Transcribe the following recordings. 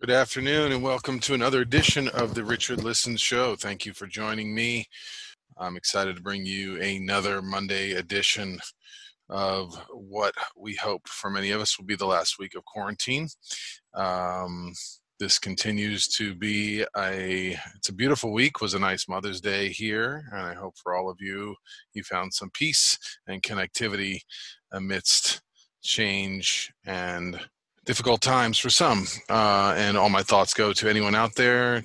Good afternoon, and welcome to another edition of the Richard Listens Show. Thank you for joining me. I'm excited to bring you another Monday edition of what we hope for many of us will be the last week of quarantine. Um, this continues to be a it's a beautiful week was a nice mother's day here and i hope for all of you you found some peace and connectivity amidst change and difficult times for some. Uh, and all my thoughts go to anyone out there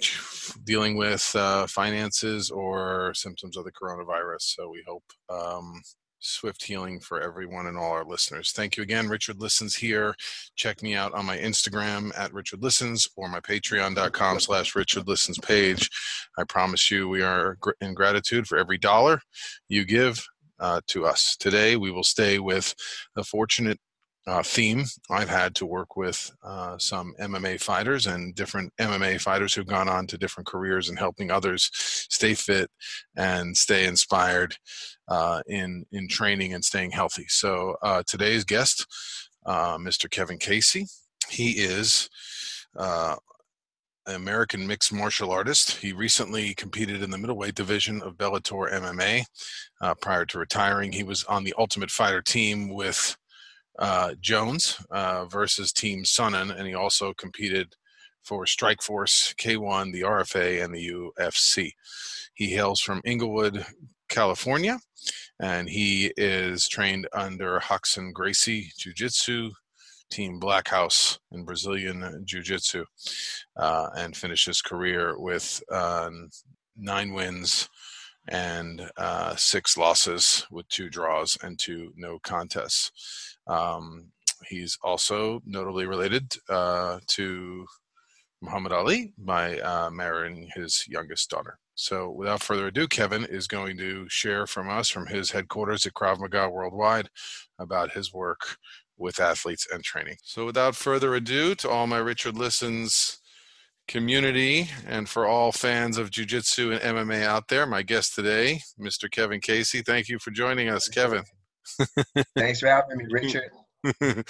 dealing with uh, finances or symptoms of the coronavirus. So we hope um, swift healing for everyone and all our listeners. Thank you again. Richard Listens here. Check me out on my Instagram at Richard Listens or my patreon.com slash Richard Listens page. I promise you we are in gratitude for every dollar you give uh, to us. Today, we will stay with the fortunate uh, theme. I've had to work with uh, some MMA fighters and different MMA fighters who've gone on to different careers and helping others stay fit and stay inspired uh, in in training and staying healthy. So uh, today's guest, uh, Mr. Kevin Casey, he is. Uh, an American mixed martial artist. He recently competed in the middleweight division of Bellator MMA. prior to retiring, he was on the Ultimate Fighter team with uh, Jones uh, versus Team Sonnen, and he also competed for Strikeforce, K1, the RFA, and the UFC. He hails from Inglewood, California, and he is trained under Rockson Gracie Jiu Jitsu, Team Black House in Brazilian Jiu Jitsu, uh, and finished his career with uh, nine wins and uh, six losses with two draws and two no contests. Um, he's also notably related uh, to Muhammad Ali by uh, marrying his youngest daughter. So, without further ado, Kevin is going to share from us, from his headquarters at Krav Maga Worldwide, about his work with athletes and training. So, without further ado, to all my Richard Listens community and for all fans of Jiu Jitsu and MMA out there, my guest today, Mr. Kevin Casey. Thank you for joining us, Kevin. Thanks for having me, Richard.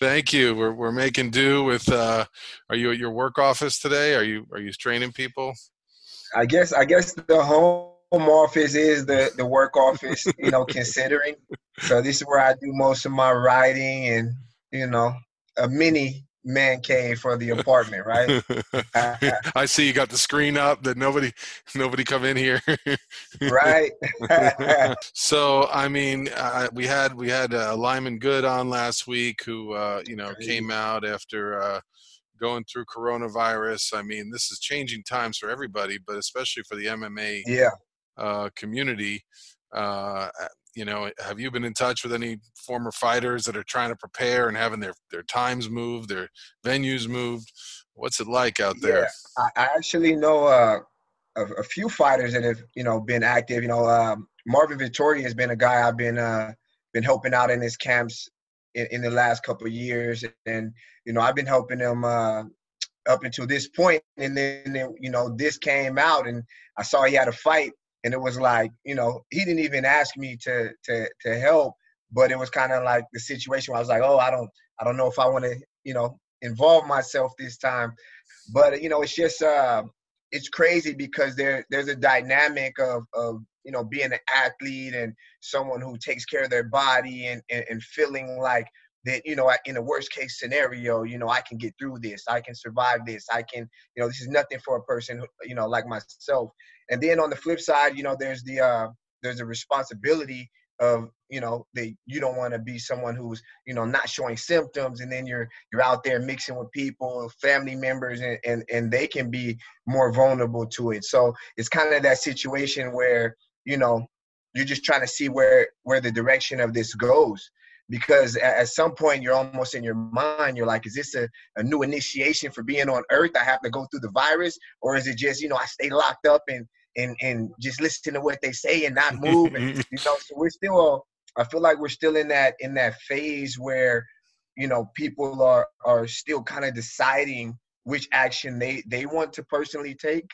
Thank you. We're we're making do with. Uh, are you at your work office today? Are you are you training people? I guess I guess the home office is the the work office. You know, considering. So this is where I do most of my writing and you know a mini man cave for the apartment, right? I see you got the screen up that nobody nobody come in here. right. so I mean, uh, we had we had uh, Lyman Good on last week, who uh, you know came out after. Uh, going through coronavirus i mean this is changing times for everybody but especially for the mma yeah. uh, community uh, you know have you been in touch with any former fighters that are trying to prepare and having their their times moved their venues moved? What's it like out there? Yeah, i actually know uh, a, a, few fighters that have you know been active you know um, Marvin Vettori has been a guy I've been uh, been helping out in his camps in, in the last couple of years, and you know I've been helping him uh, up until this point, and then you know this came out, and I saw he had a fight, and it was like you know he didn't even ask me to to to help, but it was kind of like the situation where I was like, oh, I don't I don't know if I want to you know involve myself this time, but you know it's just uh it's crazy because there there's a dynamic of of you know being an athlete and someone who takes care of their body and, and, and feeling like that you know in a worst case scenario you know i can get through this i can survive this i can you know this is nothing for a person who, you know like myself. And then on the flip side you know there's the uh there's a responsibility of you know that you don't want to be someone who's you know not showing symptoms and then you're you're out there mixing with people family members and and, and they can be more vulnerable to it. So it's kind of that situation where you know you're just trying to see where where the direction of this goes because at some point you're almost in your mind you're like is this a, a new initiation for being on earth? I have to go through the virus? Or is it just you know i stay locked up and and and just listen to what they say and not move? And you know so we're still i feel like we're still in that in that phase where you know people are are still kind of deciding which action they they want to personally take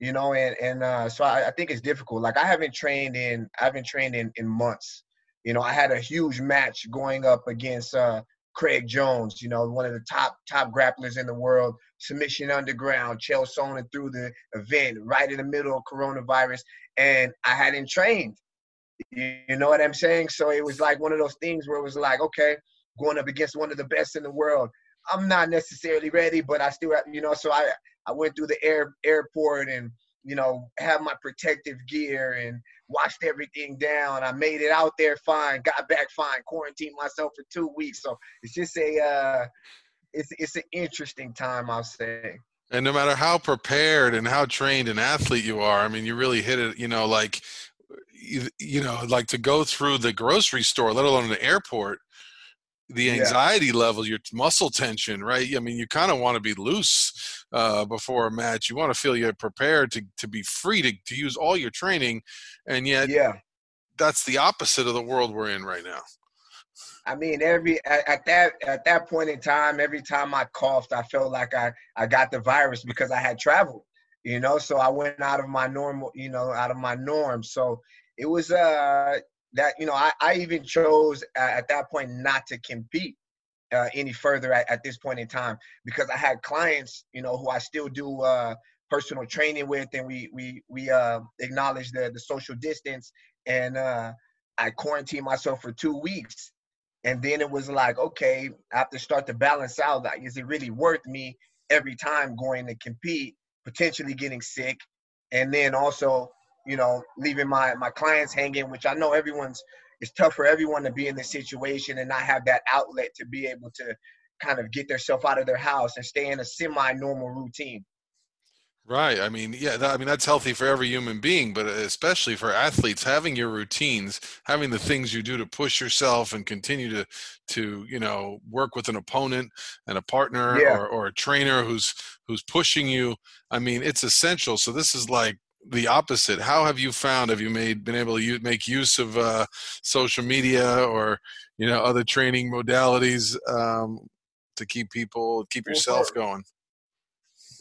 you know and and uh, so I, I, think it's difficult. Like i haven't trained in i haven't trained in in months you know i had a huge match going up against uh craig jones you know one of the top top grapplers in the world submission underground chael sonnen through the event right in the middle of coronavirus and i hadn't trained. You know what i'm saying? So it was like one of those things where it was like okay going up against one of the best in the world. I'm not necessarily ready but i still you know so i I went through the air airport and you know have my protective gear and washed everything down. I made it out there fine, got back fine, quarantined myself for two weeks. So it's just a uh, it's it's an interesting time, I'll say. And no matter how prepared and how trained an athlete you are, I mean, you really hit it. You know, like you, you know, like to go through the grocery store, let alone an airport the anxiety yeah. level, your muscle tension, right? I mean, you kind of want to be loose uh, before a match. You want to feel you're prepared to, to be free to, to use all your training. And yet, yeah, that's the opposite of the world we're in right now. I mean, every at, at, that at that point in time, every time I coughed, I felt like I I got the virus because I had traveled, you know. So I went out of my normal, you know, out of my norm. So it was uh that you know I, I even chose at that point not to compete uh, any further at, at, this point in time because I had clients you know who I still do uh, personal training with and we we we uh, acknowledge the the social distance and uh, I quarantined myself for two weeks. And then it was like okay I have to start to balance out like is it really worth me every time going to compete potentially getting sick? And then also you know, leaving my my clients hanging, which I know everyone's it's tough for everyone to be in this situation and not have that outlet to be able to kind of get themselves out of their house and stay in a semi-normal routine. Right. I mean, yeah, that, I mean that's healthy for every human being, but especially for athletes, having your routines, having the things you do to push yourself and continue to to, you know, work with an opponent and a partner yeah. or, or a trainer who's who's pushing you. I mean, it's essential. So this is like the opposite. How have you found? Have you made been able to make use of uh, social media or you know other training modalities um, to keep people keep yourself going?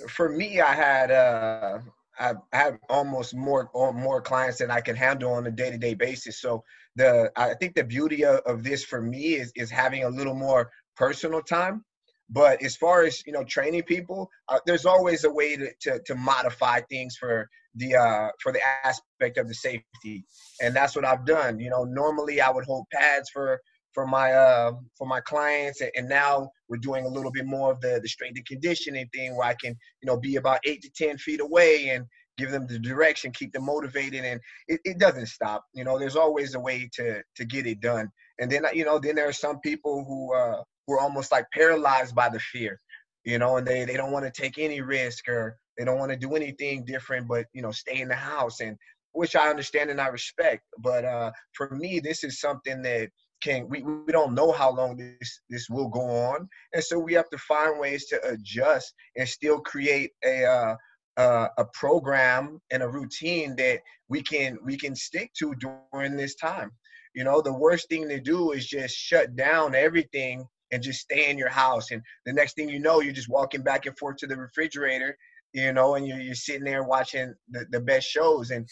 For me, I had uh, I have almost more more clients than I can handle on a day to day basis. So the I think the beauty of, of this for me is is having a little more personal time but as far as you know, training people, uh, there's always a way to, to, to modify things for the uh, for the aspect of the safety, and that's what I've done. You know, normally I would hold pads for for my uh, for my clients, and now we're doing a little bit more of the the strength and conditioning thing, where I can you know be about eight to ten feet away and give them the direction, keep them motivated, and it, it doesn't stop. You know, there's always a way to to get it done. And then you know, then there are some people who uh, who are almost like paralyzed by the fear, you know, and they they don't want to take any risk or they don't want to do anything different, but you know, stay in the house, and which I understand and I respect. But uh, for me, this is something that can we, we don't know how long this this will go on and so we have to find ways to adjust and still create a uh, uh, a program and a routine that we can we can stick to during this time. You know, the worst thing to do is just shut down everything and just stay in your house. And the next thing you know, you're just walking back and forth to the refrigerator, you know, and you're, you're sitting there watching the, the best shows and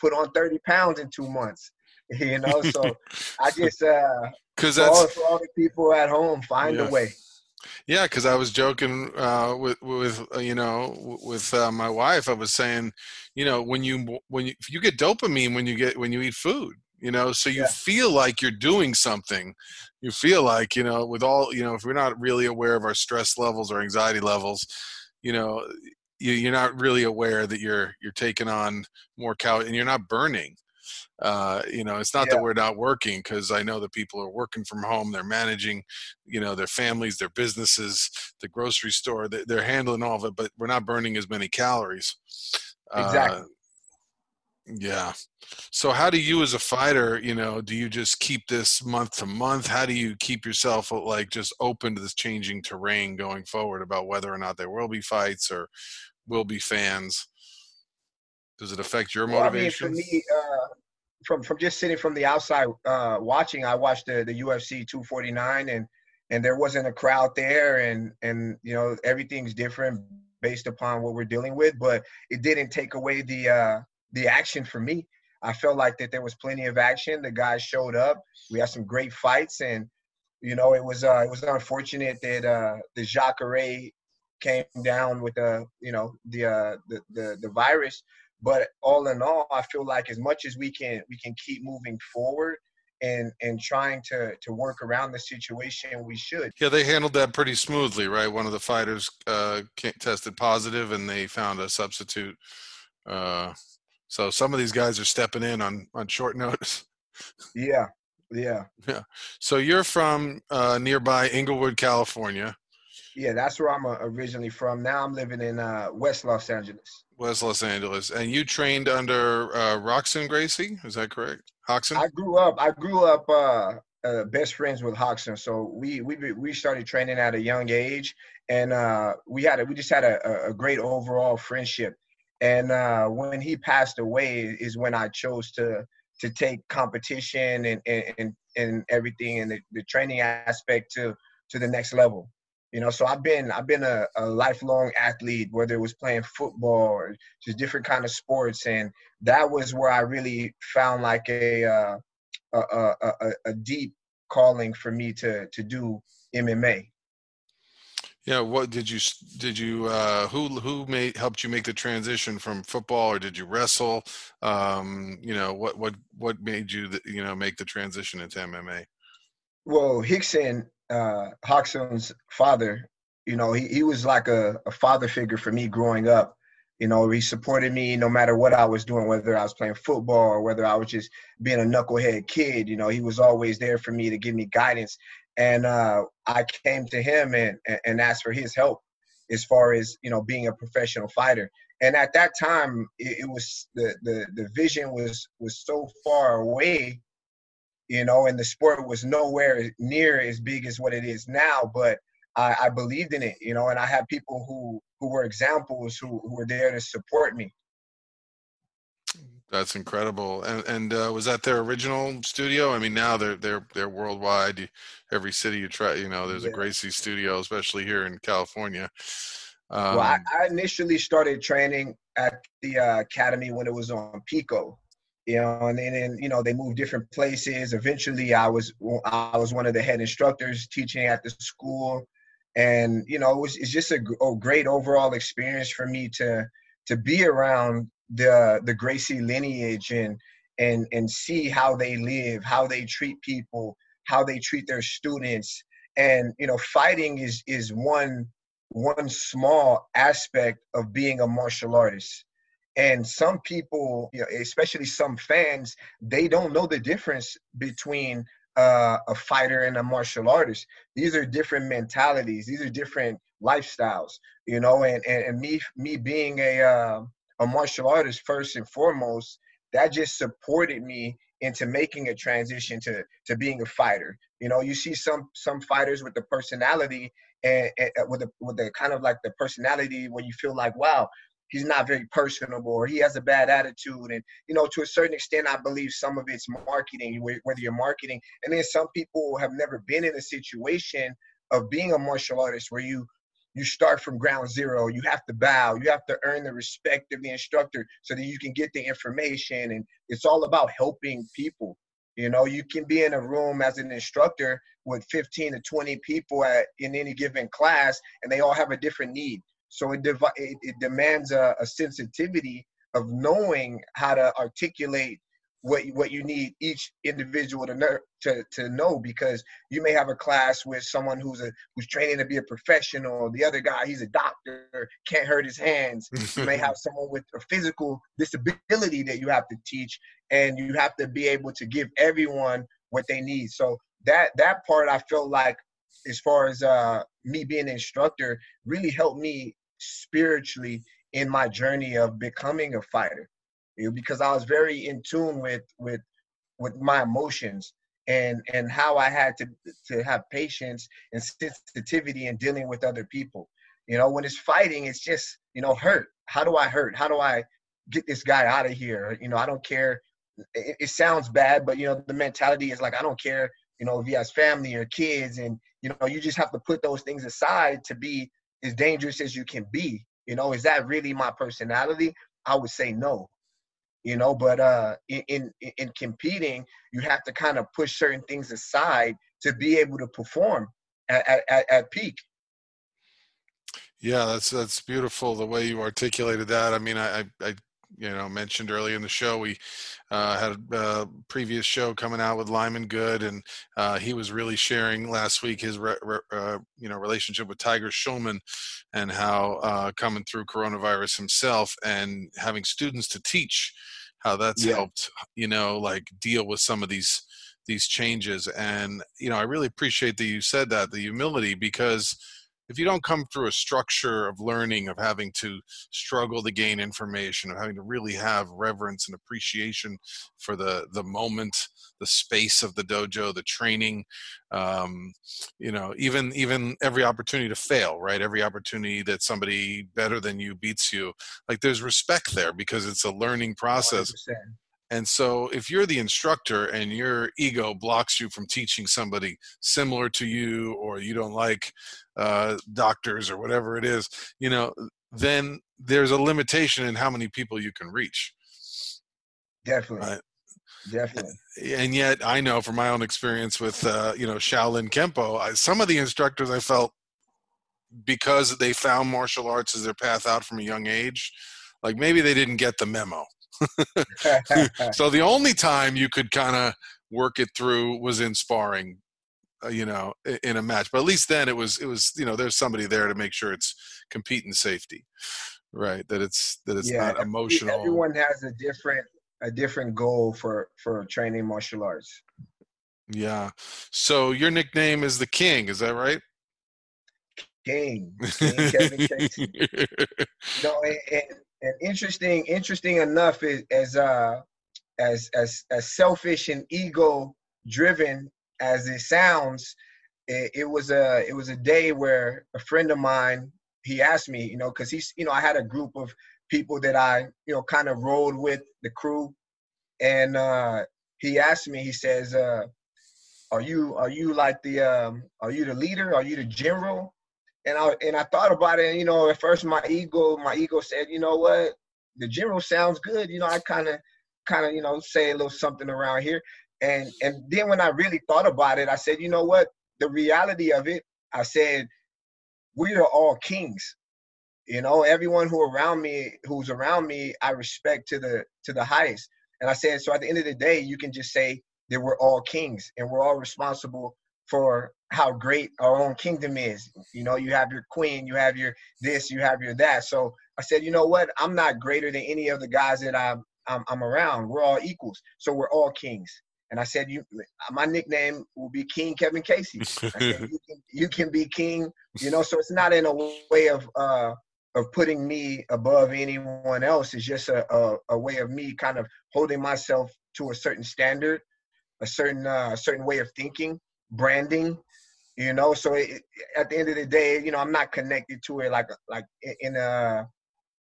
put on 30 pounds in two months, you know. So I just, uh, because for all, that's for all the people at home, find Yeah. a way. yeah. Because I was joking uh, with with uh, you know with uh, my wife. I was saying, you know, when you when you you get dopamine when you get when you eat food, you know, so you Yeah. feel like you're doing something. You feel like you know, with all you know, if we're not really aware of our stress levels or anxiety levels, you know, you, you're not really aware that you're you're taking on more calories and you're not burning. Uh, you know, it's not that we're not working because I know that people are working from home. They're managing, you know, their families, their businesses, the grocery store. They, they're handling all of it, but we're not burning as many calories. Exactly. Uh, yeah. So how do you as a fighter, you know, do you just keep this month to month? How do you keep yourself uh, like just open to this changing terrain going forward about whether or not there will be fights or will be fans? Does it affect your Well, I mean, motivation? for me, uh, from from just sitting from the outside uh, watching, I watched the the UFC 249, and and there wasn't a crowd there, and and you know everything's different based upon what we're dealing with, but it didn't take away the uh, the action for me. I felt like that there was plenty of action. The guys showed up. We had some great fights, and you know it was uh, it was unfortunate that uh, the Jacare came down with the you know the uh, the, the the virus but all in all i feel like as much as we can we can keep moving forward and and trying to to work around the situation we should Yeah, they handled that pretty smoothly, right? One of the fighters uh, tested positive, and they found a substitute. Uh, so some of these guys are stepping in on on short notice. yeah yeah yeah. So you're from uh, nearby Inglewood, California, yeah that's where i'm uh, originally from now i'm living in uh west los angeles West Los Angeles, and you trained under uh, Rockson Gracie. Is that correct? Hoxon. i grew up i grew up uh uh, best friends with Hoxton, so we we we started training at a young age, and uh, we had a, we just had a- a great overall friendship. And uh, when he passed away, is when I chose to to take competition and and and, everything and the, the training aspect to to the next level. You know, so I've been I've been a, a lifelong athlete, whether it was playing football or just different kind of sports, and that was where I really found like a uh, a, a, a, a deep calling for me to to do MMA. Yeah. What did you did you uh, who who made helped you make the transition from football, or did you wrestle? Um, you know what what what made you you know make the transition into MMA? Well, Hickson, uh, Hoxton's father, you know, he, he was like a, a father figure for me growing up. You know, he supported me no matter what I was doing, whether I was playing football or whether I was just being a knucklehead kid. You know, he was always there for me to give me guidance. And uh, I came to him and, and asked for his help as far as, you know, being a professional fighter. And at that time, it, it was the, the, the vision was was so far away you know, and the sport was nowhere near as big as what it is now. But I, I believed in it, you know, and I had people who who were examples who, who were there to support me. That's incredible. And and uh, was that their original studio? I mean, now they're they're they're worldwide. You- Every city you try, you know, there's a Gracie studio, especially here in California. Um, well, I, I initially started training at the uh, academy when it was on Pico, you know, and then and, you know they moved different places. Eventually, I was I was one of the head instructors teaching at the school, and you know it was it's just a, a great overall experience for me to to be around the the Gracie lineage and and and see how they live, how they treat people, how they treat their students, and you know fighting is is one one small aspect of being a martial artist. And some people, you know, especially some fans, they don't know the difference between uh, a fighter and a martial artist. These are different mentalities. These are different lifestyles, you know. And and, and me me being a uh, a martial artist first and foremost, that just supported me into making a transition to to being a fighter. You know, you see some some fighters with the personality and, and uh, with the with the kind of like the personality where you feel like, wow, he's not very personable or he has a bad attitude and you know to a certain extent i believe some of it's marketing whether you're marketing and then some people have never been in a situation of being a martial artist where you you start from ground zero. You have to bow. You have to earn the respect of the instructor so that you can get the information. And it's all about helping people. You know you can be in a room as an instructor with 15 to 20 people at, in any given class and they all have a different need. So it, it, it demands a, a sensitivity of knowing how to articulate what what you need each individual to know to, to know because you may have a class with someone who's a who's training to be a professional the other guy he's a doctor can't hurt his hands. You may have someone with a physical disability that you have to teach and you have to be able to give everyone what they need. So that that part i feel like as far as uh me being an instructor really helped me spiritually in my journey of becoming a fighter you know, because I was very in tune with with with my emotions and and how I had to to have patience and sensitivity in dealing with other people. You know, when it's fighting, it's just you know hurt. How do I hurt? How do I get this guy out of here? You know, I don't care. It, it sounds bad, but you know the mentality is like I don't care. You know, if he has family or kids, and you know you just have to put those things aside to be as dangerous as you can be. You know, is that really my personality? I would say no you know but uh in, in in competing you have to kind of push certain things aside to be able to perform at, at, at peak. Yeah that's that's beautiful the way you articulated that. I mean i i you know mentioned earlier in the show we uh, had a previous show coming out with Lyman Good, and uh, he was really sharing last week his re, re, uh, you know relationship with Tiger Schulmann and how uh, coming through coronavirus himself and having students to teach how that's yeah. helped you know like deal with some of these these changes and you know i really appreciate that you said that the humility because if you don't come through a structure of learning of having to struggle to gain information of having to really have reverence and appreciation for the the moment the space of the dojo the training um, you know even even every opportunity to fail right every opportunity that somebody better than you beats you like there's respect there because it's a learning process 100%. And so, if you're the instructor and your ego blocks you from teaching somebody similar to you, or you don't like uh, doctors or whatever it is, you know, then there's a limitation in how many people you can reach. Definitely. Definitely. And yet, I know from my own experience with, uh, you know, Shaolin Kempo, I, some of the instructors I felt because they found martial arts as their path out from a young age, like maybe they didn't get the memo so the only time you could kind of work it through was in sparring uh, you know in a match but at least then it was it was you know there's somebody there to make sure it's competing safety right? That it's that it's yeah, not emotional. everyone has a different a different goal for for training martial arts. Yeah. So your nickname is the king is that right? King, king Kevin Casey. no, and, and, and interesting, interesting enough is as uh as as as selfish and ego driven as it sounds, it, it, was a it was a day where a friend of mine he asked me, you know, because he's you know I had a group of people that I you know kind of rolled with the crew, and uh, he asked me, he says, uh, "Are you are you like the um, are you the leader? Are you the general?" And I and I thought about it. And, you know, at first my ego, my ego said, you know what, the general sounds good. You know, I kind of, kind of, you know, say a little something around here. And and then when I really thought about it, I said, you know what, the reality of it, I said, we are all kings. You know, everyone who around me, who's around me, I respect to the to the highest. And I said, so at the end of the day, you can just say that we're all kings and we're all responsible for how great our own kingdom is. You know, you have your queen, you have your this, you have your that. So I said, you know what? I'm not greater than any of the guys that I'm I'm, I'm around. We're all equals. So we're all kings. And I said, you, my nickname will be King Kevin Casey. Said, you, can, you can be king, you know. So it's not in a way of uh, of putting me above anyone else. It's just a, a, a way of me kind of holding myself to a certain standard, a certain uh, a certain way of thinking, branding, you know so it, at the end of the day you know i'm not connected to it like like in a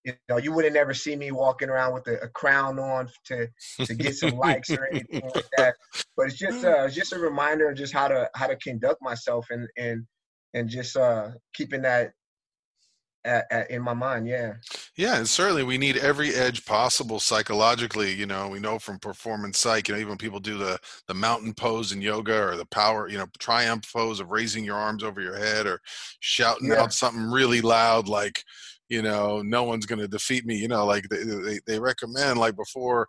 you know, you wouldn't never see me walking around with a, a, crown on to to get some likes or anything like that. But it's just uh, it's just a reminder of just how to how to conduct myself and and and just uh, keeping that at, at, in my mind yeah yeah and certainly we need every edge possible psychologically you know we know from performance psych you know even people do the the mountain pose in yoga or the power you know triumph pose of raising your arms over your head or shouting yeah. out something really loud like you know no one's going to defeat me you know like they, they, they recommend like before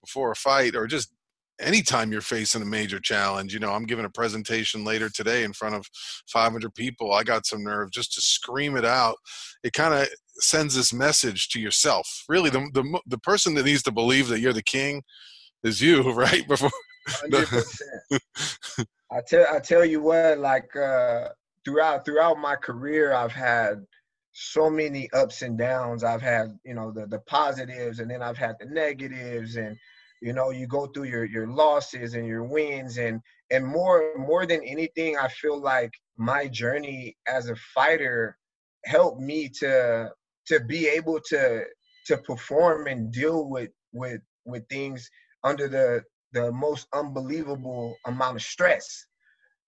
before a fight or just anytime you're facing a major challenge you know i'm giving a presentation later today in front of 500 people i got some nerve just to scream it out. It kind of sends this message to yourself. Really the, the the person that needs to believe that you're the king is you right? Before 100%. i tell i tell you what like uh throughout throughout my career i've had so many ups and downs. I've had you know the the positives and then i've had the negatives and you know you go through your your losses and your wins and and more more than anything i feel like my journey as a fighter helped me to to be able to to perform and deal with with with things under the the most unbelievable amount of stress.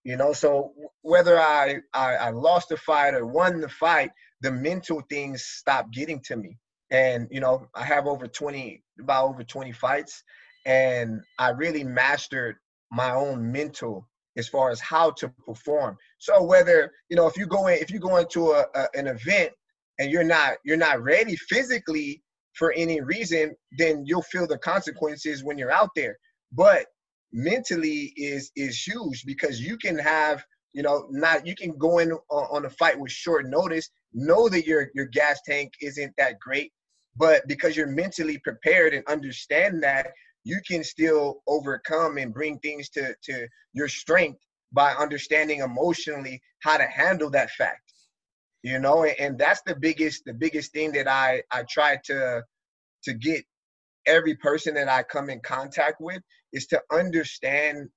You know so whether I, I i lost the fight or won the fight the mental things stopped getting to me and you know i have over 20 about over 20 fights and i really mastered my own mental as far as how to perform. So whether you know if you go in if you go into a, a, an event and you're not you're not ready physically for any reason then you'll feel the consequences when you're out there. But mentally is is huge because you can have you know not you can go in on, on a fight with short notice know that your your gas tank isn't that great but because you're mentally prepared and understand that you can still overcome and bring things to to your strength by understanding emotionally how to handle that fact you know and, and that's the biggest the biggest thing that i i try to to get every person that i come in contact with is to understand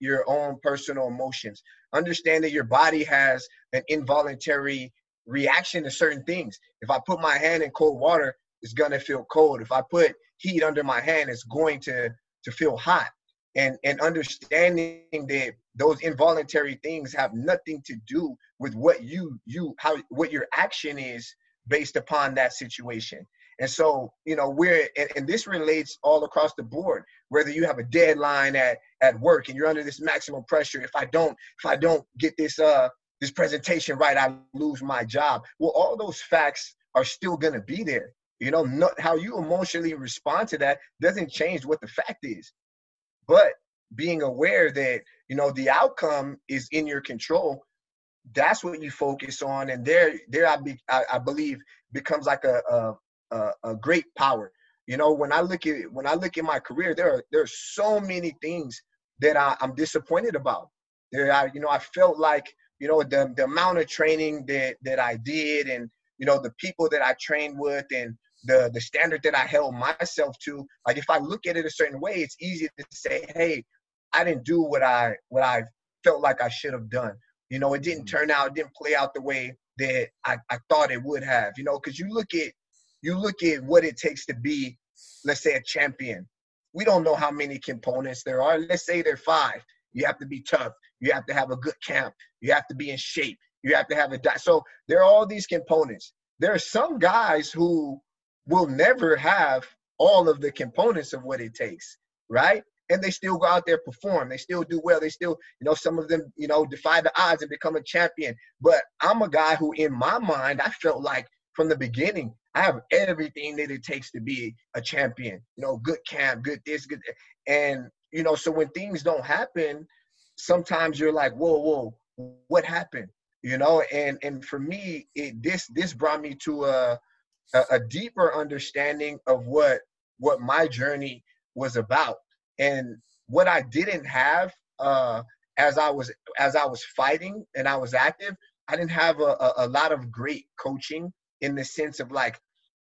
your own personal emotions understand that your body has an involuntary reaction to certain things. If I put my hand in cold water, it's gonna feel cold. If I put heat under my hand, it's going to to feel hot. And and understanding that those involuntary things have nothing to do with what you you how what your action is based upon that situation. And so, you know, we're and, and, this relates all across the board. Whether you have a deadline at at work and you're under this maximum pressure, if I don't if I don't get this uh this presentation right, I lose my job. Well, all those facts are still going to be there. You know, not, how you emotionally respond to that doesn't change what the fact is. But being aware that, you know, the outcome is in your control, that's what you focus on. And there, there I, be, I, I believe becomes like a, a, a great power. You know, when I look at when I look at my career, there are there are so many things that I, I'm disappointed about. There, I, you know, I felt like you know the, the amount of training that that i did and you know the people that i trained with and the the standard that i held myself to like if i look at it a certain way it's easy to say hey i didn't do what i what i felt like i should have done you know it didn't mm-hmm. turn out it didn't play out the way that i, I thought it would have you know because you look at you look at what it takes to be let's say a champion we don't know how many components there are let's say there are five you have to be tough. You have to have a good camp. You have to be in shape. You have to have a diet. So there are all these components. There are some guys who will never have all of the components of what it takes, right? And they still go out there perform. They still do well. They still, you know, some of them, you know, defy the odds and become a champion. But I'm a guy who, in my mind, I felt like from the beginning, I have everything that it takes to be a champion. You know, good camp, good this, good. And you know, so when things don't happen, sometimes you're like, whoa, whoa, what happened? You know, and and for me, it this this brought me to a a, a deeper understanding of what what my journey was about and what I didn't have uh, as I was as I was fighting and I was active. I didn't have a, a, a lot of great coaching in the sense of like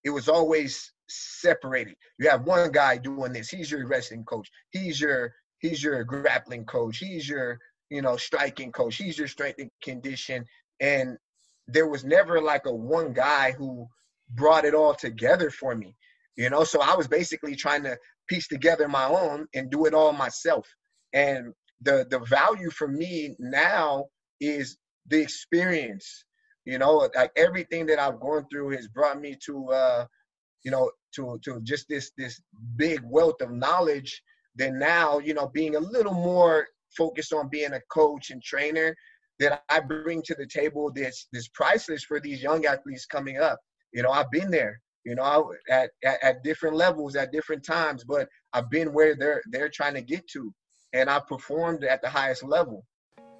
it was always separated. You have one guy doing this. He's your wrestling coach. He's your he's your grappling coach. He's your you know striking coach. He's your strength and condition. And there was never like a one guy who brought it all together for me. You know, so I was basically trying to piece together my own and do it all myself. And the the value for me now is the experience. You know, like everything that I've gone through has brought me to uh, you know, to to just this this big wealth of knowledge. Then now, you know, being a little more focused on being a coach and trainer that I bring to the table that's this priceless for these young athletes coming up. You know, I've been there, you know, at, at, at different levels at different times, but I've been where they're they're trying to get to, and I performed at the highest level.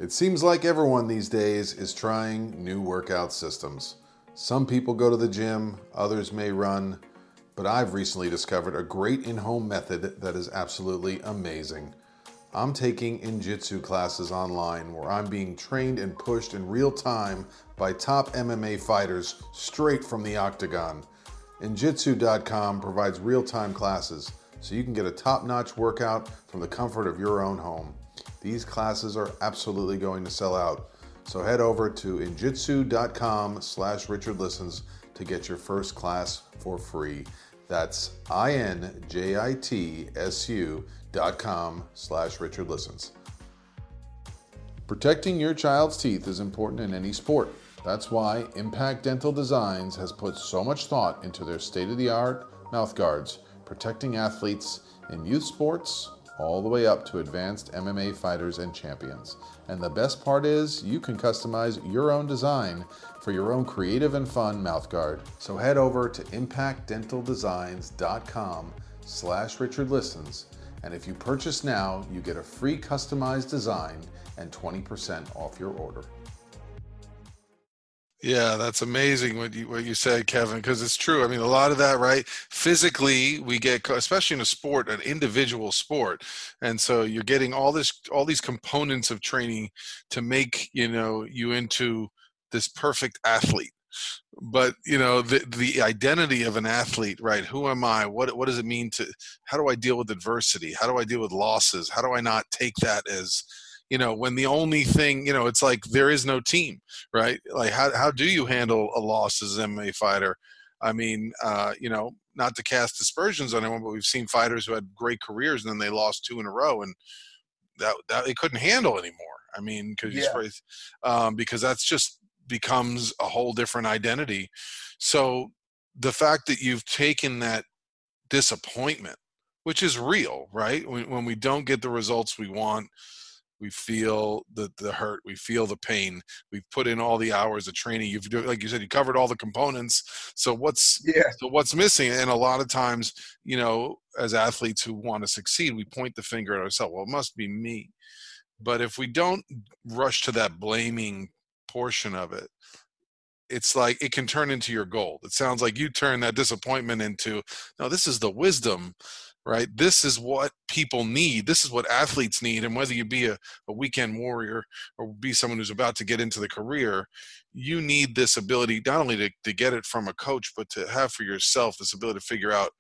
It seems like everyone these days is trying new workout systems. Some people go to the gym, others may run, but I've recently discovered a great in home method that is absolutely amazing. I'm taking Injitsu classes online where I'm being trained and pushed in real time by top MMA fighters straight from the octagon. Injitsu.com provides real time classes so you can get a top notch workout from the comfort of your own home. These classes are absolutely going to sell out. So head over to injitsu.com slash Richard Listens to get your first class for free. That's I-N-J-I-T-S-U dot com slash Richard Listens. Protecting your child's teeth is important in any sport. That's why Impact Dental Designs has put so much thought into their state-of-the-art mouth guards, protecting athletes in youth sports all the way up to advanced MMA fighters and champions. And the best part is you can customize your own design for your own creative and fun mouthguard. So head over to impactdentaldesigns.com slash Richard Listens and if you purchase now, you get a free customized design and 20% off your order. Yeah, that's amazing what you what you said, Kevin, because it's true. I mean, a lot of that, right? Physically, we get, especially in a sport, an individual sport, and so you're getting all this, all these components of training to make you know you into this perfect athlete but you know the the identity of an athlete right who am i what what does it mean to how do i deal with adversity how do i deal with losses how do i not take that as you know when the only thing you know it's like there is no team right? Like how, how do you handle a loss as an mma fighter? I mean uh, you know not to cast aspersions on anyone but we've seen fighters who had great careers and then they lost two in a row and that, that they couldn't handle anymore. I mean because yeah. um, because that's just becomes a whole different identity. So the fact that you've taken that disappointment which is real right? When, when we don't get the results we want we feel the the hurt we feel the pain we've put in all the hours of training you've like you said you covered all the components so what's yeah. so what's missing? And a lot of times you know as athletes who want to succeed we point the finger at ourselves well it must be me. But if we don't rush to that blaming portion of it it's like it can turn into your gold. It sounds like you turn that disappointment into no this is the wisdom right? This is what people need. This is what athletes need and whether you be a, a weekend warrior or be someone who's about to get into the career you need this ability not only to, to get it from a coach but to have for yourself this ability to figure out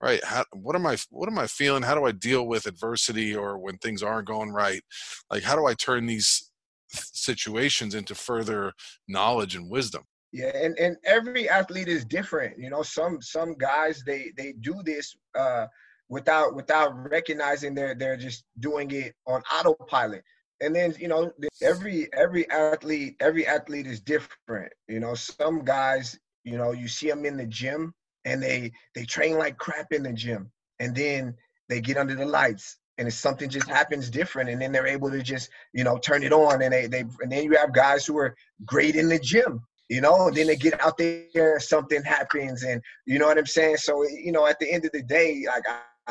right how, what am i what am i feeling? How do i deal with adversity or when things aren't going right? Like how do i turn these situations into further knowledge and wisdom? Yeah and, and every athlete is different you know? Some some guys they they do this uh without without recognizing they're they're just doing it on autopilot. And then you know every every athlete every athlete is different. You know some guys you know you see them in the gym and they they train like crap in the gym and then they get under the lights and if something just happens different and then they're able to just you know turn it on and they, they and then you have guys who are great in the gym you know and then they get out there something happens and you know what i'm saying? So you know at the end of the day like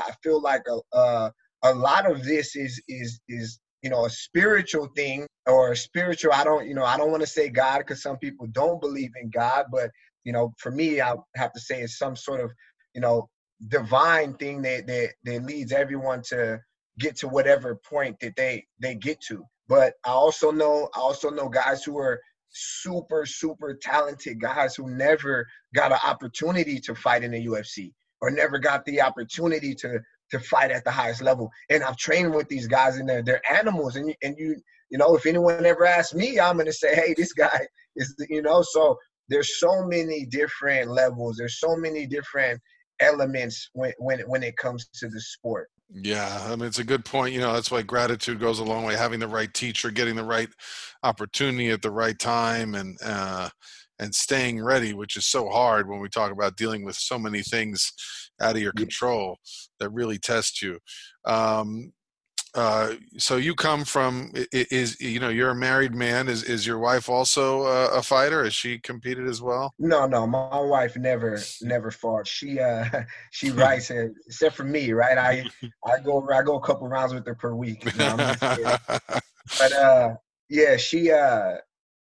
i, feel like a, a a lot of this is is is you know a spiritual thing or spiritual i don't you know i don't want to say god because some people don't believe in god but you know for me i have to say it's some sort of you know divine thing that that, that leads everyone to get to whatever point that they they get to. But I also know I also know guys who are super super talented guys who never got an opportunity to fight in the UFC or never got the opportunity to to fight at the highest level. And I've trained with these guys and they're they're animals. And and you you know if anyone ever asks me, I'm gonna say, hey, this guy is you know. So there's so many different levels. There's so many different elements when when when it comes to the sport. Yeah, I mean it's a good point. You know, that's why gratitude goes a long way. Having the right teacher, getting the right opportunity at the right time, and uh, and staying ready, which is so hard when we talk about dealing with so many things out of your control that really test you. Um, uh, so you come from is you know you're a married man. Is is your wife also a, a fighter? Has she competed as well? No no my wife never never fought. She uh she writes and except for me right? I i go i go a couple rounds with her per week you know, but uh yeah she uh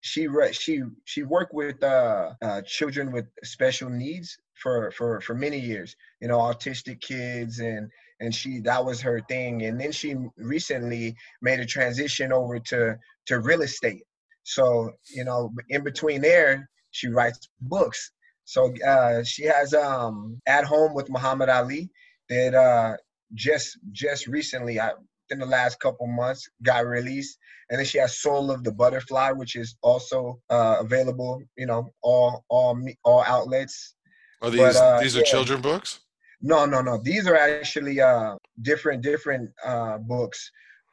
she she she worked with uh, uh, children with special needs for for for many years you know autistic kids and and she that was her thing. And then she recently made a transition over to to real estate. So you know in between there she writes books. So uh, she has um at home with muhammad ali that uh just just recently i in the last couple months got released and then she has soul of the butterfly which is also uh available you know all all all outlets are these but, uh, these are yeah. children books no, no, no. These are actually uh, different, different uh, books.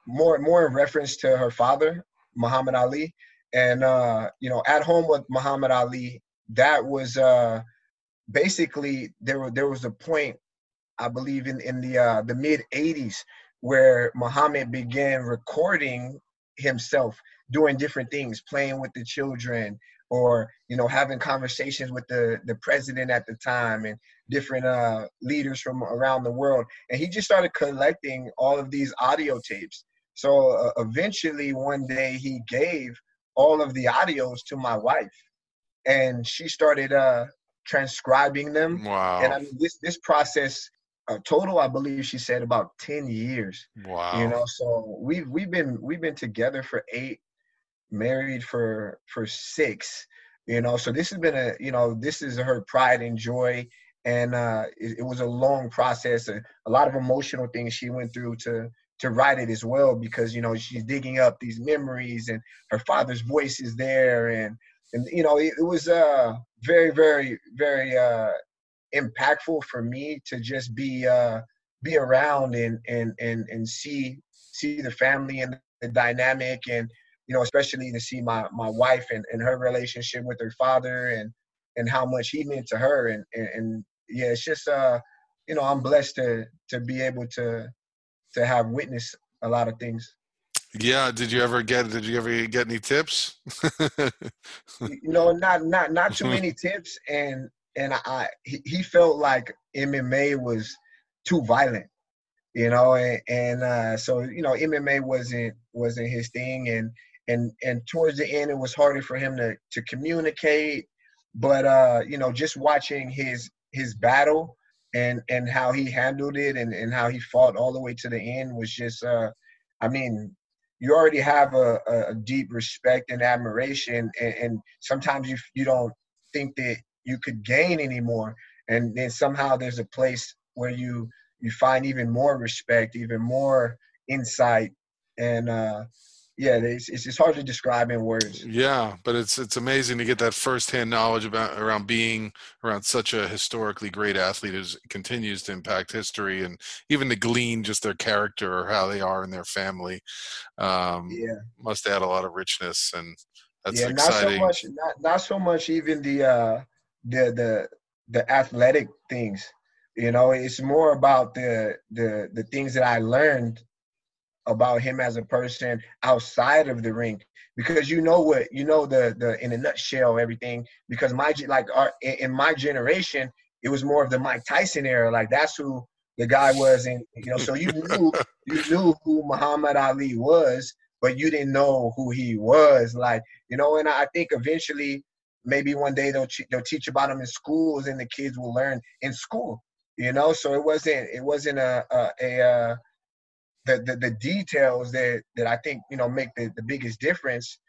More, more in reference to her father, Muhammad Ali, and uh, you know, at home with Muhammad Ali. That was uh, basically there. There was a point, I believe, in in the uh, the mid '80s where Muhammad began recording himself doing different things, playing with the children, or you know having conversations with the the president at the time and different uh, leaders from around the world. And he just started collecting all of these audio tapes. So uh, eventually one day he gave all of the audios to my wife and she started uh, transcribing them. Wow. And i mean this this process a total i believe she said about 10 years wow. you know? So we've we've been we've been together for eight married for for six you know? So this has been a you know this is her pride and joy and uh it, it was a long process a, a, lot of emotional things she went through to to write it as well because you know she's digging up these memories and her father's voice is there and and you know it, it was uh very very very uh impactful for me to just be uh be around and and and and see see the family and the dynamic and you know, especially to see my my wife and, and her relationship with her father and and how much he meant to her and, and, and yeah, it's just uh, you know, I'm blessed to to be able to to have witnessed a lot of things. Yeah, did you ever get did you ever get any tips? you know, not not not too many tips and and I he, he felt like MMA was too violent you know and, and uh, so you know mma wasn't wasn't his thing and and and towards the end it was harder for him to to communicate but uh you know just watching his his battle and and how he handled it and and how he fought all the way to the end was just uh i mean you already have a, a deep respect and admiration and, and sometimes you you don't think that you could gain anymore and then somehow there's a place where you you find even more respect even more insight and uh yeah, it's, it's it's hard to describe in words. Yeah, but it's it's amazing to get that firsthand knowledge about around being around such a historically great athlete who continues to impact history, and even to glean just their character or how they are in their family. Um, yeah, must add a lot of richness, and that's yeah, exciting. not so much, not not so much even the uh, the the the athletic things. You know, it's more about the the the things that I learned about him as a person outside of the ring. Because you know what you know the the in a nutshell everything. Because my like our in my generation it was more of the Mike Tyson era. Like that's who the guy was and you know so you knew you knew who Muhammad Ali was but you didn't know who he was. Like you know and I think eventually maybe one day they'll they'll teach about them in schools and the kids will learn in school you know so it wasn't it wasn't a a, a, a the, the, the details that that I think you know make the, the biggest difference.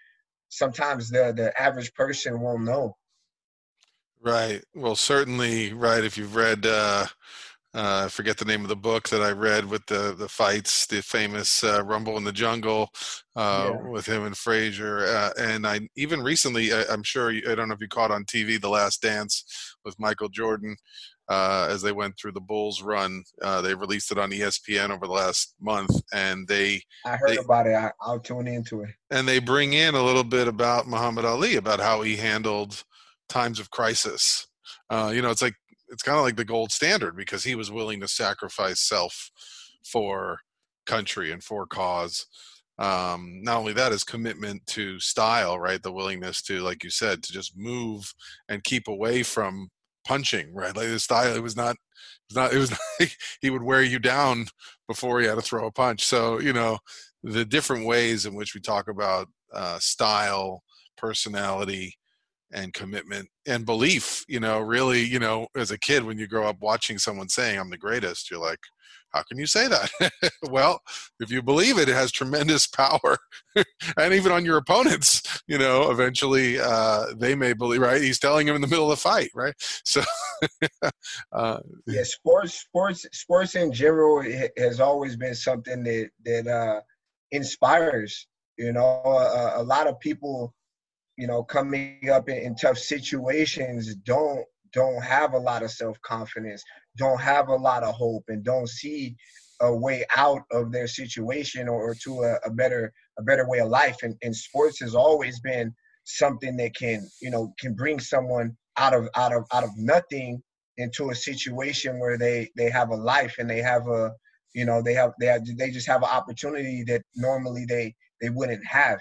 Sometimes the the average person won't know. Right. Well, certainly, right. If you've read uh, uh, I forget the name of the book that I read with the the fights, the famous uh, Rumble in the Jungle uh, yeah. with him and Frazier. Uh, and I even recently, I, am sure you, I don't know if you caught on TV The Last Dance with Michael Jordan uh, as they went through the Bulls run. Uh, they released it on ESPN over the last month, and they I heard they, about it. I, I'll tune into it. And they bring in a little bit about Muhammad Ali about how he handled times of crisis. you know, it's like it's kind of like the gold standard because he was willing to sacrifice self for country and for cause. Um not only that is commitment to style right the willingness to like you said to just move and keep away from punching right? Like the style it was not it was not it was he would wear you down before he had to throw a punch. So you know the different ways in which we talk about uh, style personality and commitment and belief you know really you know as a kid when you grow up watching someone saying i'm the greatest you're like how can you say that? Well if you believe it it has tremendous power. And even on your opponents you know eventually uh, they may believe right? He's telling him in the middle of the fight right? So uh, yeah sports sports sports in general has always been something that that uh, inspires you know a, a lot of people you know, coming up in, in tough situations don't don't have a lot of self confidence, don't have a lot of hope, and don't see a way out of their situation or, to a, a, better a better way of life. And, and sports has always been something that can you know can bring someone out of out of out of nothing into a situation where they they have a life and they have a you know they have they have they just have an opportunity that normally they they wouldn't have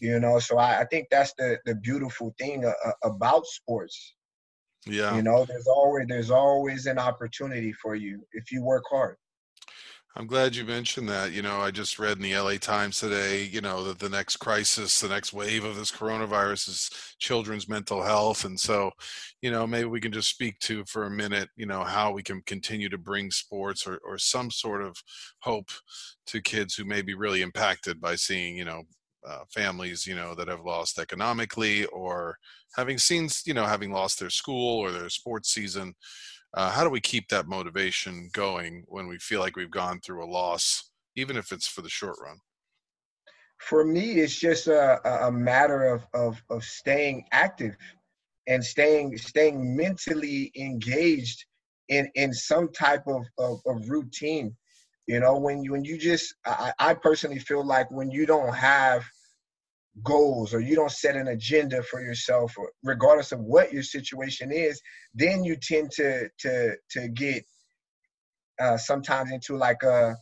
you know so i, I think that's the the beautiful thing uh, uh, about sports. Yeah. You know there's always there's always an opportunity for you if you work hard. I'm glad you mentioned that. You know i just read in the la times today you know that the next crisis the next wave of this coronavirus is children's mental health. And so you know maybe we can just speak to for a minute you know how we can continue to bring sports or, or some sort of hope to kids who may be really impacted by seeing you know uh, families, you know, that have lost economically or having seen, you know, having lost their school or their sports season. Uh, how do we keep that motivation going when we feel like we've gone through a loss, even if it's for the short run? For me, it's just a, a matter of, of, of staying active and staying staying mentally engaged in in some type of, of, of routine you know, when you when you just I, I personally feel like when you don't have goals or you don't set an agenda for yourself regardless of what your situation is then you tend to to to get uh sometimes into like a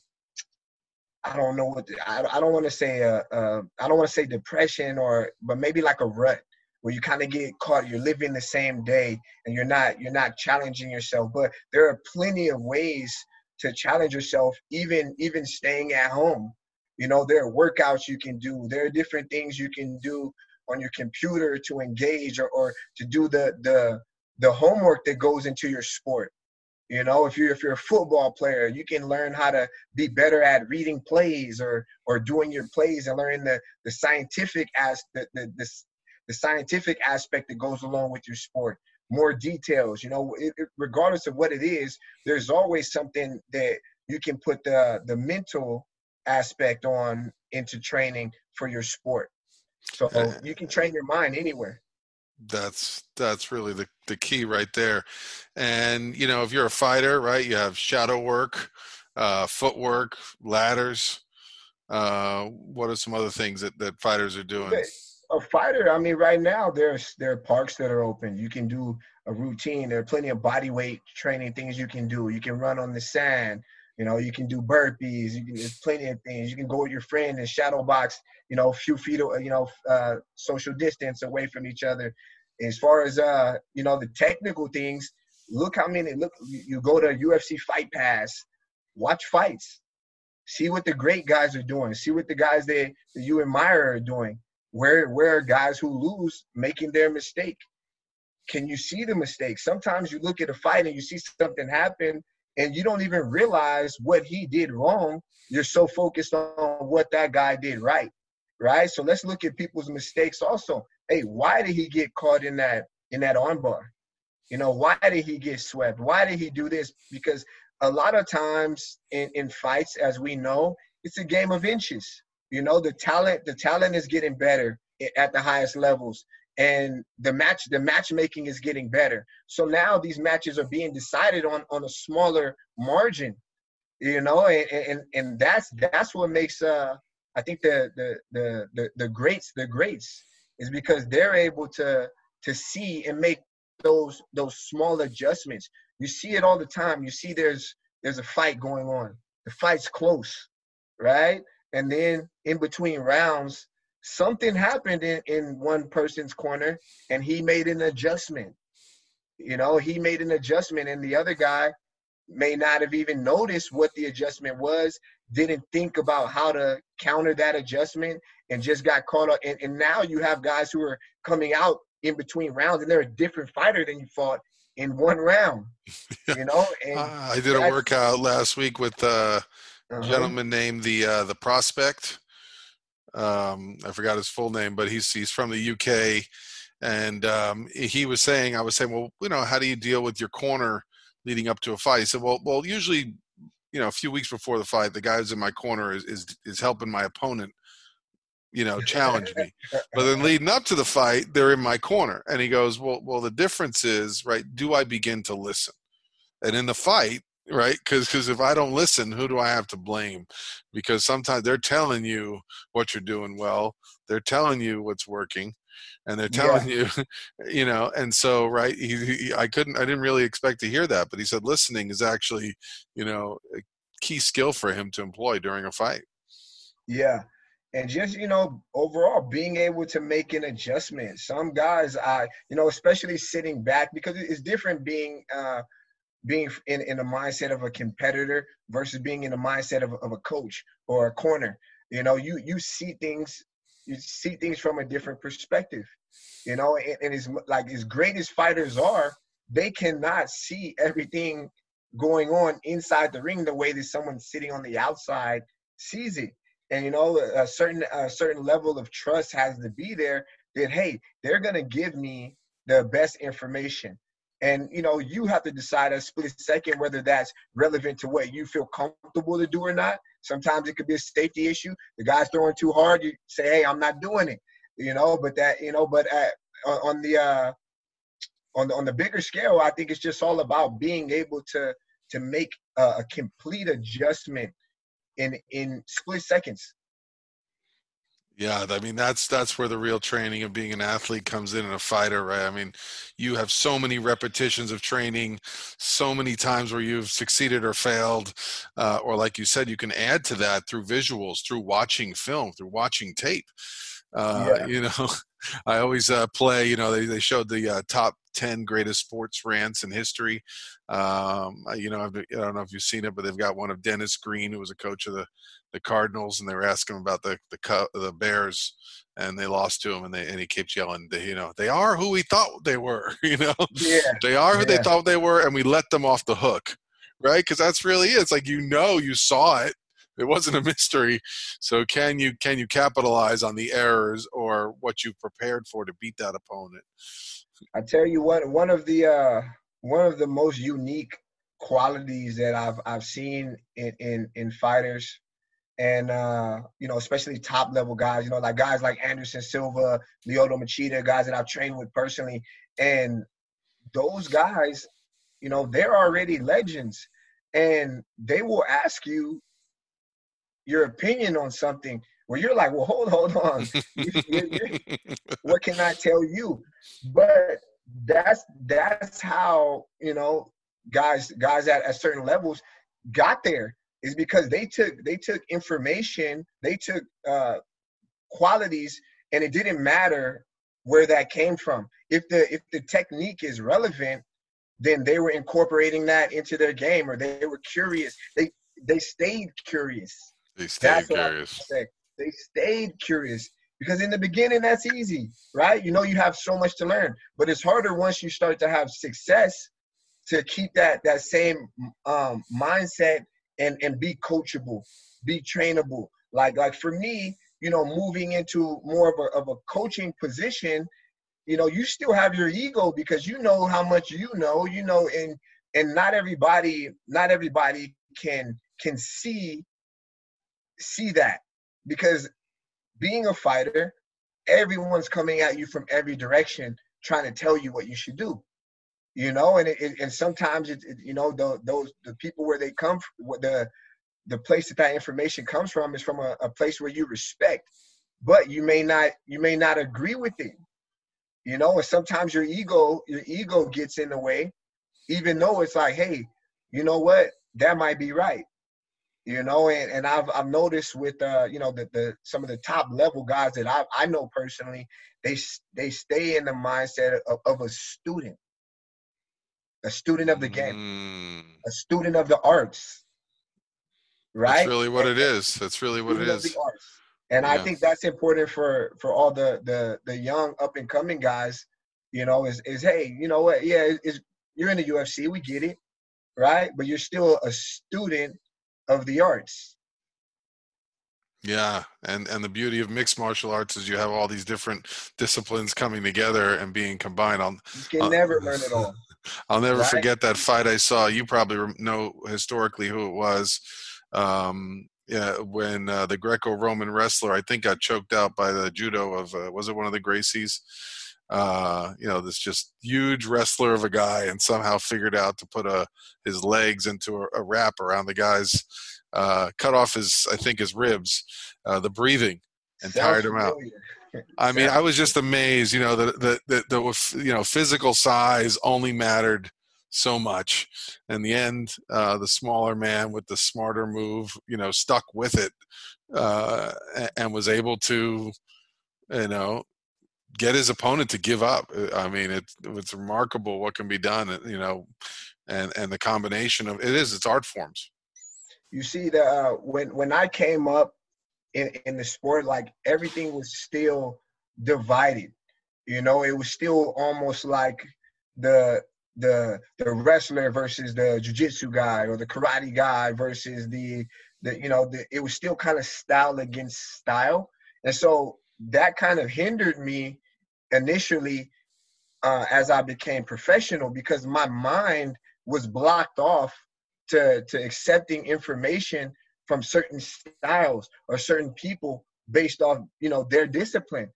i don't know what i, I don't want to say i don't want to say depression or but maybe like a rut where you kind of get caught you're living the same day and you're not you're not challenging yourself but there are plenty of ways to challenge yourself, even even staying at home. You know, there are workouts you can do. There are different things you can do on your computer to engage or, or to do the the the homework that goes into your sport. You know, if you're if you're a football player, you can learn how to be better at reading plays or or doing your plays and learning the the scientific as the the, the, the scientific aspect that goes along with your sport more details. You know, it, it, regardless of what it is, there's always something that you can put the the mental aspect on into training for your sport. So uh, you can train your mind anywhere. That's that's really the the key right there. And you know, if you're a fighter, right, you have shadow work, uh, footwork, ladders. Uh, what are some other things that, that fighters are doing? A fighter, I mean, right now there's there are parks that are open. You can do a routine. There are plenty of body weight training things you can do. You can run on the sand. You know, you can do burpees. You can, there's plenty of things. You can go with your friend and shadow box. You know, a few feet, you know, uh, social distance away from each other. As far as uh, you know, the technical things. Look how many. Look, you go to UFC Fight Pass, watch fights, see what the great guys are doing. See what the guys that, that you admire are doing where where are guys who lose making their mistake? Can you see the mistake? Sometimes you look at a fight and you see something happen and you don't even realize what he did wrong. You're so focused on what that guy did right. Right? So let's look at people's mistakes also. Hey, why did he get caught in that in that armbar? You know, why did he get swept? Why did he do this? Because a lot of times in, in fights, as we know, it's a game of inches. You know, the talent, the talent is getting better at the highest levels. And the match, the matchmaking is getting better. So now these matches are being decided on on a smaller margin, you know, and and, and that's that's what makes uh I think the the the the, the greats the greats is because they're able to to see and make those those small adjustments. You see it all the time. You see there's there's a fight going on. The fight's close, right? And then in between rounds, something happened in, in one person's corner and he made an adjustment. You know, he made an adjustment and the other guy may not have even noticed what the adjustment was, didn't think about how to counter that adjustment, and just got caught up. And, and now you have guys who are coming out in between rounds, and they're a different fighter than you fought in one round. You know, and uh, I did a workout last week with uh, uh-huh. a gentleman named the uh, the prospect. Um, I forgot his full name, but he's he's from the UK, and um, he was saying, I was saying, well, you know, how do you deal with your corner leading up to a fight? He said, well, well, usually, you know, a few weeks before the fight, the guy who's in my corner is is, is helping my opponent you know, challenge me. But then leading up to the fight, they're in my corner. And he goes, Well, well, the difference is, right, do I begin to listen? And in the fight, right, because because if I don't listen, who do I have to blame? Because sometimes they're telling you what you're doing well, they're telling you what's working. And they're telling yeah. you, you know, and so right, he, he, I couldn't, I didn't really expect to hear that, but he said listening is actually, you know, a key skill for him to employ during a fight. Yeah, and just you know overall being able to make an adjustment some guys i you know especially sitting back because it's different being uh being in, in the mindset of a competitor versus being in the mindset of, of a coach or a corner. You know you you see things you see things from a different perspective you know and, and it's like as great as fighters are they cannot see everything going on inside the ring the way that someone sitting on the outside sees it. And you know a certain a certain level of trust has to be there that hey they're to give me the best information and you know you have to decide a split second whether that's relevant to what you feel comfortable to do or not. Sometimes it could be a safety issue. The guy's throwing too hard. You say hey i'm not doing it you know but that you know but at, on the uh on the, on the bigger scale i think it's just all about being able to to make a, a complete adjustment in in split seconds. Yeah, I mean that's that's where the real training of being an athlete comes in and a fighter, right? I mean, you have so many repetitions of training, so many times where you've succeeded or failed, uh, or like you said, you can add to that through visuals, through watching film, through watching tape. Uh, yeah. You know, I always uh, play. You know, they they showed the uh, top 10 greatest sports rants in history. Um, you know, I don't know if you've seen it, but they've got one of Dennis Green, who was a coach of the, the Cardinals, and they were asking about the the the Bears, and they lost to him, and they and he keeps yelling, you know, they are who we thought they were, you know, yeah, they are who yeah. they thought they were, and we let them off the hook, right? Because that's really it. It's like you know, you saw it, it wasn't a mystery. So can you can you capitalize on the errors or what you've prepared for to beat that opponent? I tell you what, one of the uh, one of the most unique qualities that I've I've seen in in, in fighters, and uh, you know, especially top level guys, you know, like guys like Anderson Silva, Lyoto Machida, guys that I've trained with personally, and those guys, you know, they're already legends, and they will ask you your opinion on something where you're like, well, hold, hold on. what can I tell you? But that's that's how you know guys guys at, at certain levels got there is because they took they took information, they took uh, qualities, and it didn't matter where that came from. If the if the technique is relevant, then they were incorporating that into their game, or they were curious. They they stayed curious. They stayed curious. They stayed curious because in the beginning that's easy, right? You know you have so much to learn, but it's harder once you start to have success to keep that that same um, mindset and and be coachable, be trainable. Like like for me, you know, moving into more of a of a coaching position, you know, you still have your ego because you know how much you know, you know, and and not everybody not everybody can can see see that. Because being a fighter everyone's coming at you from every direction trying to tell you what you should do you know? And it, it, and sometimes it, it, you know the, those the people where they come from, the the place that that information comes from is from a, a place where you respect but you may not you may not agree with it you know? And sometimes your ego your ego gets in the way even though it's like hey you know what? That might be right you know and, and i've i've noticed with uh you know the, the some of the top level guys that i i know personally they they stay in the mindset of, of a student. A student of the game. Mm, a student of the arts. Right? That's really what it is. That's really what it is student of is. the arts. and i think that's important for for all the the the young up and coming guys you know is is hey you know what? Yeah it's you're in the ufc we get it right? But you're still a student of the arts Yeah, and and the beauty of mixed martial arts is you have all these different disciplines coming together and being combined. I'll you can Uh, never learn it all I'll never Right. forget that fight I saw. You probably know historically who it was. Um, yeah, when uh, the Greco-Roman wrestler I think got choked out by the judo of uh, was it one of the Gracies? Uh, you know, this just huge wrestler of a guy, and somehow figured out to put a his legs into a, a wrap around the guy's, uh, cut off his I think his ribs, uh, the breathing, and tired him out. I mean, I was just amazed, you know, that that that the you know physical size only mattered so much. In the end, uh, the smaller man with the smarter move, you know, stuck with it uh, and was able to, you know, get his opponent to give up. Uh, I mean, it, it's remarkable what can be done, uh, you know, and and the combination of it is it's art forms. you see the uh, when when I came up in in the sport, like everything was still divided. You know, it was still almost like the the the wrestler versus the jujitsu guy or the karate guy versus the the you know the, it was still kind of style against style, and so that kind of hindered me initially uh, as I became professional because my mind was blocked off to to accepting information from certain styles or certain people based off you know their discipline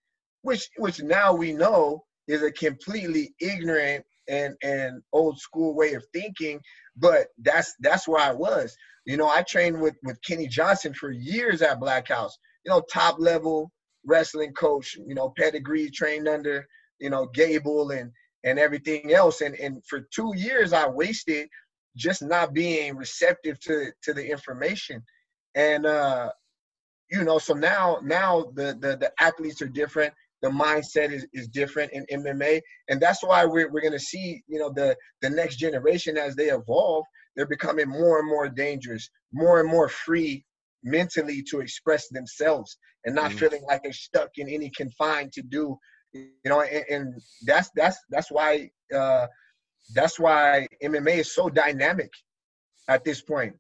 which which now we know is a completely ignorant and and old school way of thinking but that's that's where i was. You know i trained with with kenny johnson for years at black house you know top level wrestling coach you know pedigree trained under you know gable and and everything else. And and for two years i wasted just not being receptive to to the information. And uh you know so now now the the, the athletes are different. The mindset is, is different in mma and that's why we're, we're going to see you know the the next generation as they evolve they're becoming more and more dangerous more and more free mentally to express themselves and not Mhm. feeling like they're stuck in any confined to do you know and, and that's that's that's why uh that's why MMA is so dynamic at this point.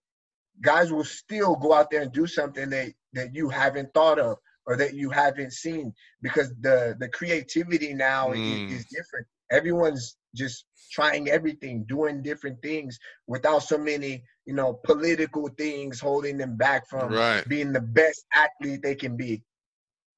Guys will still go out there and do something that, that you haven't thought of or that you haven't seen because the the creativity now Mm. is, is different. Everyone's just trying everything, doing different things without so many, you know, political things holding them back from Right. being the best athlete they can be.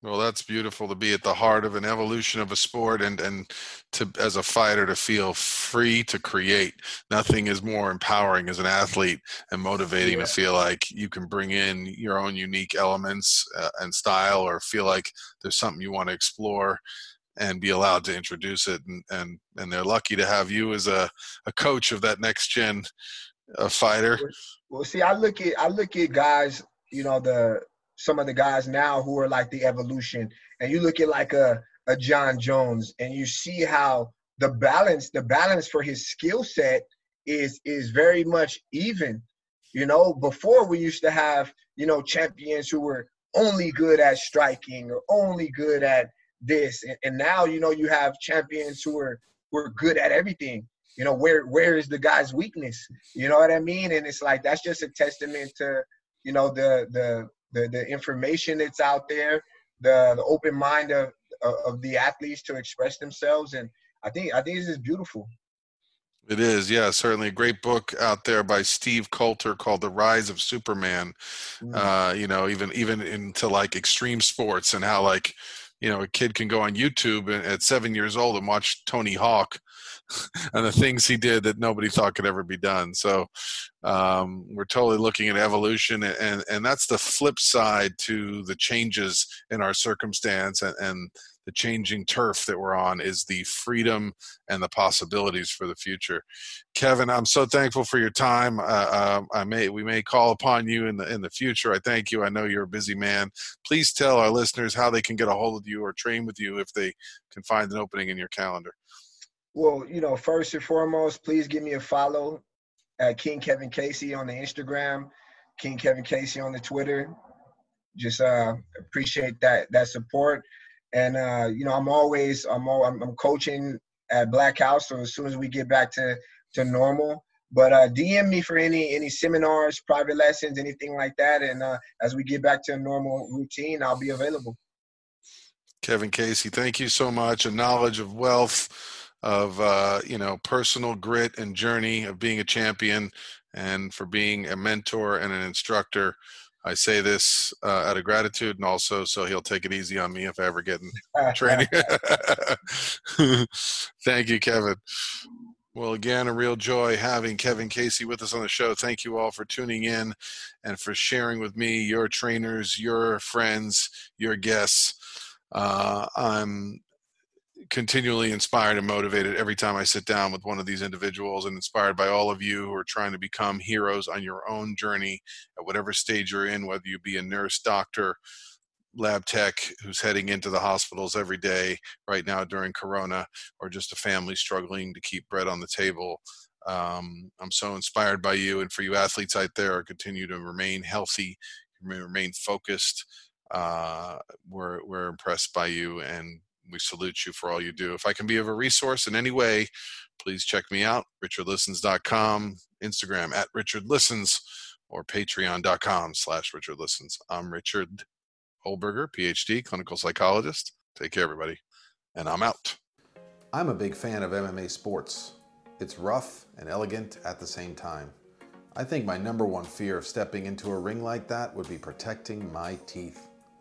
Well, that's beautiful to be at the heart of an evolution of a sport and and to as a fighter to feel free to create. Nothing is more empowering as an athlete and motivating Yeah. to feel like you can bring in your own unique elements uh, and style or feel like there's something you want to explore and be allowed to introduce it and and and they're lucky to have you as a a coach of that next gen uh, fighter. Well, see, I look at I look at guys, you know, the some of the guys now who are like the evolution, and you look at like a a Jon Jones, and you see how the balance, the balance for his skill set is is very much even. You know, before we used to have you know champions who were only good at striking or only good at this, and, and now you know you have champions who are who are good at everything. You know, where where is the guy's weakness? You know what I mean? And it's like that's just a testament to you know the the the, the information that's out there, the the open mind of of the athletes to express themselves, and I think I think this is beautiful. It is, yeah, certainly a great book out there by Steve Kotler called "The Rise of Superman." Mm. Uh, you know, even even into like extreme sports and how like you know a kid can go on YouTube at seven years old and watch Tony Hawk and the things he did that nobody thought could ever be done. So um, we're totally looking at evolution, and and that's the flip side to the changes in our circumstance and, and the changing turf that we're on is the freedom and the possibilities for the future. Kevin, I'm so thankful for your time. Uh, uh, I may we may call upon you in the in the future. I thank you. I know you're a busy man. Please tell our listeners how they can get a hold of you or train with you if they can find an opening in your calendar. Well, you know, first and foremost, please give me a follow at King Kevin Casey on the Instagram, King Kevin Casey on the Twitter. Just uh, appreciate that that support and uh, you know I'm always I'm all, I'm, I'm, coaching at Black House. So as soon as we get back to to normal, but uh, DM me for any any seminars, private lessons, anything like that, and uh, as we get back to a normal routine, I'll be available. Kevin Casey, thank you so much. A knowledge of wealth, of uh, you know personal grit and journey of being a champion, and for being a mentor and an instructor. I say this uh, out of gratitude and also so he'll take it easy on me if I ever get in training. Thank you, Kevin. Well, again, a real joy having Kevin Casey with us on the show. Thank you all for tuning in and for sharing with me your trainers, your friends, your guests. Uh, I'm continually inspired and motivated every time I sit down with one of these individuals and inspired by all of you who are trying to become heroes on your own journey at whatever stage you're in, whether you be a nurse, doctor, lab tech who's heading into the hospitals every day right now during Corona, or just a family struggling to keep bread on the table. Um, I'm so inspired by you, and for you athletes out there, continue to remain healthy, remain focused. Uh, we're we're impressed by you, and we salute you for all you do. If I can be of a resource in any way, please check me out, richardlistens.com, Instagram at richardlistens, or patreon.com slash richardlistens. I'm Richard Holberger, PhD, clinical psychologist. Take care, everybody. And I'm out. I'm a big fan of MMA sports. It's rough and elegant at the same time. I think my number one fear of stepping into a ring like that would be protecting my teeth.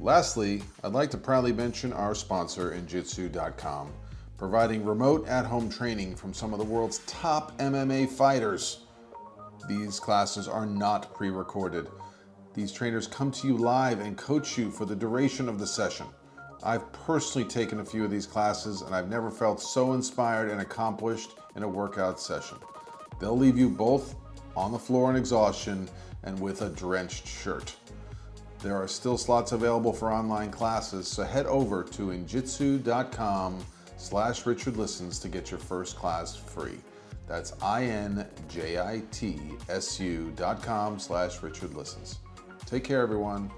Lastly, I'd like to proudly mention our sponsor, Injitsu.com, providing remote at home training from some of the world's top MMA fighters. These classes are not pre recorded. These trainers come to you live and coach you for the duration of the session. I've personally taken a few of these classes and I've never felt so inspired and accomplished in a workout session. They'll leave you both on the floor in exhaustion and with a drenched shirt. There are still slots available for online classes, so head over to injitsu.com slash richardlistens to get your first class free. That's I-N-J-I-T-S-U dot com slash richardlistens. Take care, everyone.